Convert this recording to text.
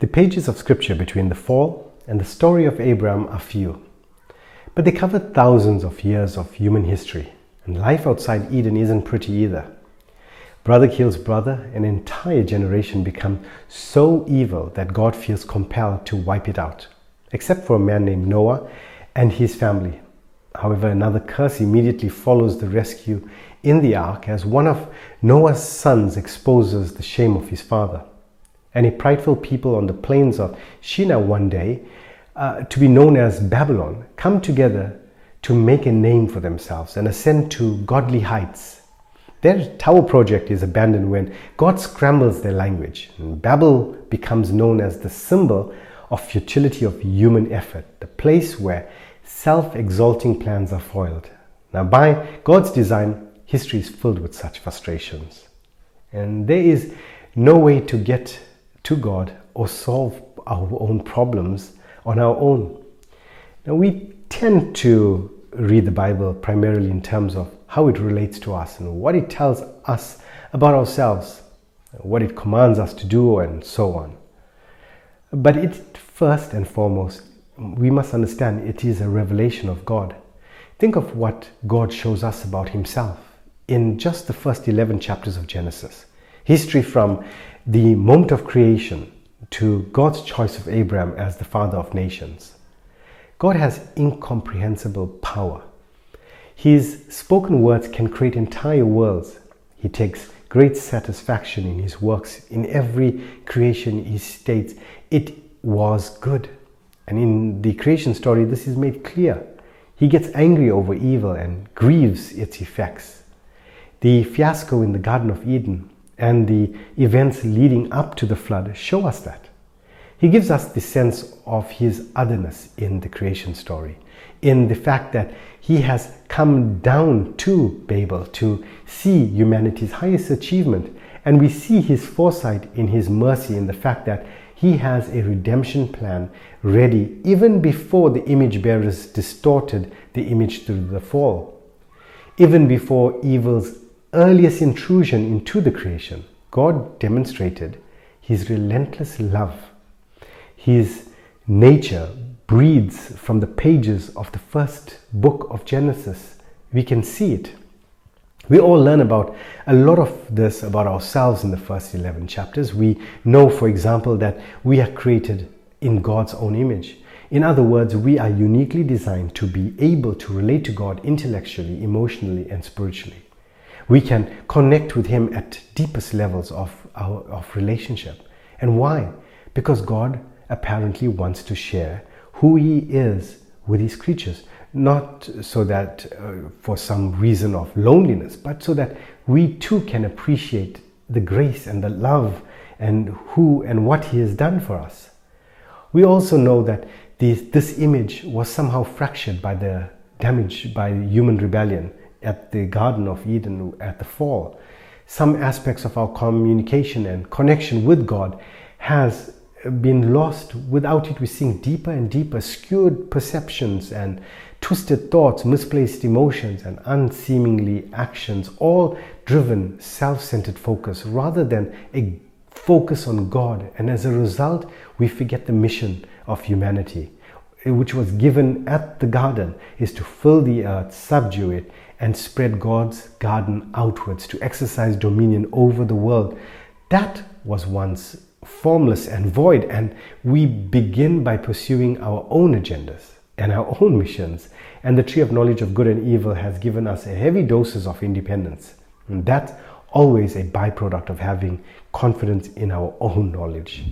The pages of scripture between the fall and the story of Abraham are few, but they cover thousands of years of human history, and life outside Eden isn't pretty either. Brother kills brother, an entire generation become so evil that God feels compelled to wipe it out, except for a man named Noah and his family. However, another curse immediately follows the rescue in the ark as one of Noah's sons exposes the shame of his father and a prideful people on the plains of Shinar one day, uh, to be known as Babylon, come together to make a name for themselves and ascend to godly heights. Their tower project is abandoned when God scrambles their language. And Babel becomes known as the symbol of futility of human effort, the place where self exalting plans are foiled. Now, by God's design, history is filled with such frustrations. And there is no way to get to God or solve our own problems on our own. Now, we tend to read the Bible primarily in terms of how it relates to us and what it tells us about ourselves, what it commands us to do, and so on. But it first and foremost, we must understand it is a revelation of God. Think of what God shows us about Himself in just the first 11 chapters of Genesis. History from the moment of creation to God's choice of Abraham as the father of nations. God has incomprehensible power. His spoken words can create entire worlds. He takes great satisfaction in his works. In every creation, he states, It was good. And in the creation story, this is made clear. He gets angry over evil and grieves its effects. The fiasco in the Garden of Eden and the events leading up to the flood show us that. He gives us the sense of his otherness in the creation story, in the fact that he has come down to Babel to see humanity's highest achievement, and we see his foresight in his mercy in the fact that he has a redemption plan ready even before the image bearers distorted the image through the fall. Even before evil's earliest intrusion into the creation, God demonstrated his relentless love. His nature breathes from the pages of the first book of Genesis. We can see it. We all learn about a lot of this about ourselves in the first 11 chapters. We know, for example, that we are created in God's own image. In other words, we are uniquely designed to be able to relate to God intellectually, emotionally, and spiritually we can connect with Him at deepest levels of our of relationship. And why? Because God apparently wants to share who He is with His creatures, not so that uh, for some reason of loneliness, but so that we too can appreciate the grace and the love and who and what He has done for us. We also know that this, this image was somehow fractured by the damage by human rebellion at the Garden of Eden at the fall. Some aspects of our communication and connection with God has been lost. Without it, we sink deeper and deeper, skewed perceptions and twisted thoughts, misplaced emotions, and unseemingly actions, all driven self centered focus rather than a focus on God. And as a result, we forget the mission of humanity, which was given at the garden, is to fill the earth, subdue it, and spread God's garden outwards to exercise dominion over the world. That was once formless and void, and we begin by pursuing our own agendas and our own missions. And the tree of knowledge of good and evil has given us a heavy doses of independence. And that's always a byproduct of having confidence in our own knowledge.